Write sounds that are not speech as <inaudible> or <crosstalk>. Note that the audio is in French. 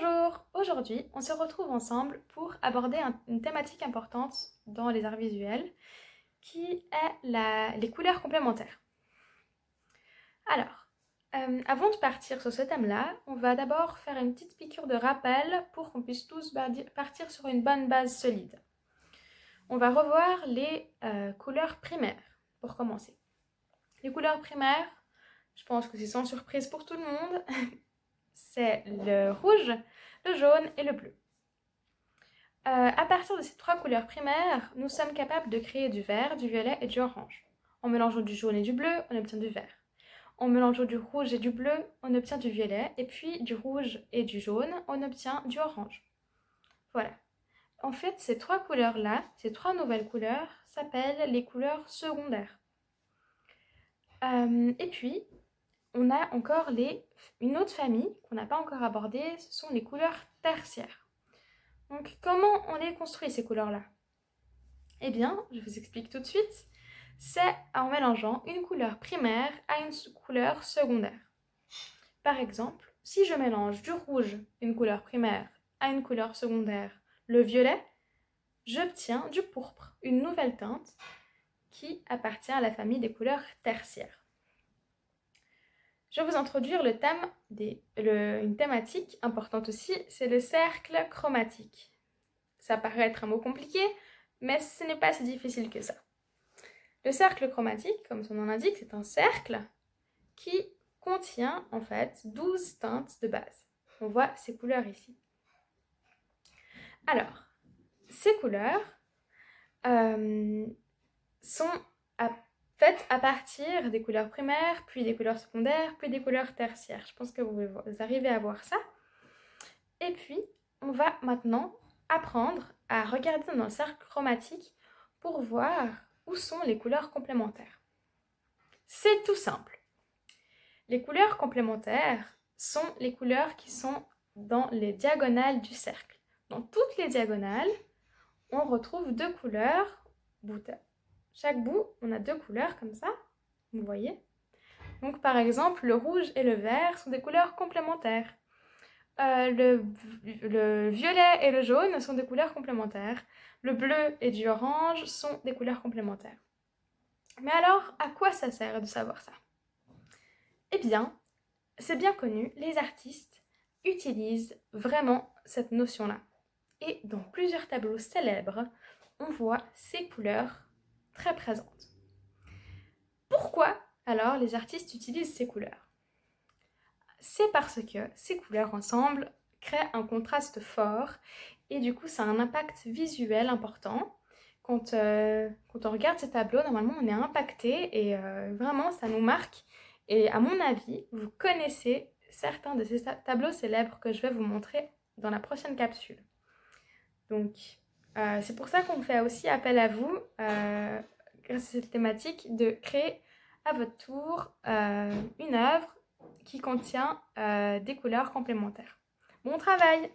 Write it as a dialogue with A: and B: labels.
A: Bonjour Aujourd'hui, on se retrouve ensemble pour aborder une thématique importante dans les arts visuels qui est les couleurs complémentaires. Alors, euh, avant de partir sur ce thème-là, on va d'abord faire une petite piqûre de rappel pour qu'on puisse tous partir sur une bonne base solide. On va revoir les euh, couleurs primaires pour commencer. Les couleurs primaires, je pense que c'est sans surprise pour tout le monde, <laughs> c'est le rouge, le jaune et le bleu. Euh, à partir de ces trois couleurs primaires, nous sommes capables de créer du vert, du violet et du orange. En mélangeant du jaune et du bleu, on obtient du vert. En mélangeant du rouge et du bleu, on obtient du violet. Et puis du rouge et du jaune, on obtient du orange. Voilà. En fait, ces trois couleurs-là, ces trois nouvelles couleurs, s'appellent les couleurs secondaires. Euh, et puis, on a encore une autre famille qu'on n'a pas encore abordée, ce sont les couleurs tertiaires. Donc, comment on les construit ces couleurs-là? Eh bien, je vous explique tout de suite. C'est en mélangeant une couleur primaire à une couleur secondaire. Par exemple, si je mélange du rouge, une couleur primaire, à une couleur secondaire, le violet, j'obtiens du pourpre, une nouvelle teinte qui appartient à la famille des couleurs tertiaires. Je vais vous introduire le thème des, une thématique importante aussi, c'est le cercle chromatique. Ça paraît être un mot compliqué, mais ce n'est pas si difficile que ça. Le cercle chromatique, comme son nom l'indique, c'est un cercle qui contient en fait 12 teintes de base. On voit ces couleurs ici. Alors, ces couleurs euh, sont faites à partir des couleurs primaires, puis des couleurs secondaires, puis des couleurs tertiaires. Je pense que vous, arrivez à voir ça. Et puis, on va maintenant apprendre à regarder dans le cercle chromatique pour voir où sont les couleurs complémentaires. C'est tout simple. Les couleurs complémentaires sont les couleurs qui sont dans les diagonales du cercle. Dans toutes les diagonales, on retrouve deux couleurs chaque bout, on a deux couleurs comme ça, vous voyez. Donc par exemple, le rouge et le vert sont des couleurs complémentaires. Euh, le, le, violet et le jaune sont des couleurs complémentaires. Le bleu et du orange sont des couleurs complémentaires. Mais alors, à quoi ça sert de savoir ça? Eh bien, c'est bien connu, les artistes utilisent vraiment cette notion-là. Et dans plusieurs tableaux célèbres, on voit ces couleurs présente. Pourquoi alors les artistes utilisent ces couleurs? C'est parce que ces couleurs ensemble créent un contraste fort et du coup ça a un impact visuel important. Quand, euh, on regarde ces tableaux, normalement on est impacté et euh, vraiment ça nous marque. Et à mon avis, vous connaissez certains de ces tableaux célèbres que je vais vous montrer dans la prochaine capsule. Donc euh, c'est pour ça qu'on fait aussi appel à vous, euh, grâce à cette thématique, de créer à votre tour euh, une œuvre qui contient des couleurs complémentaires. Bon travail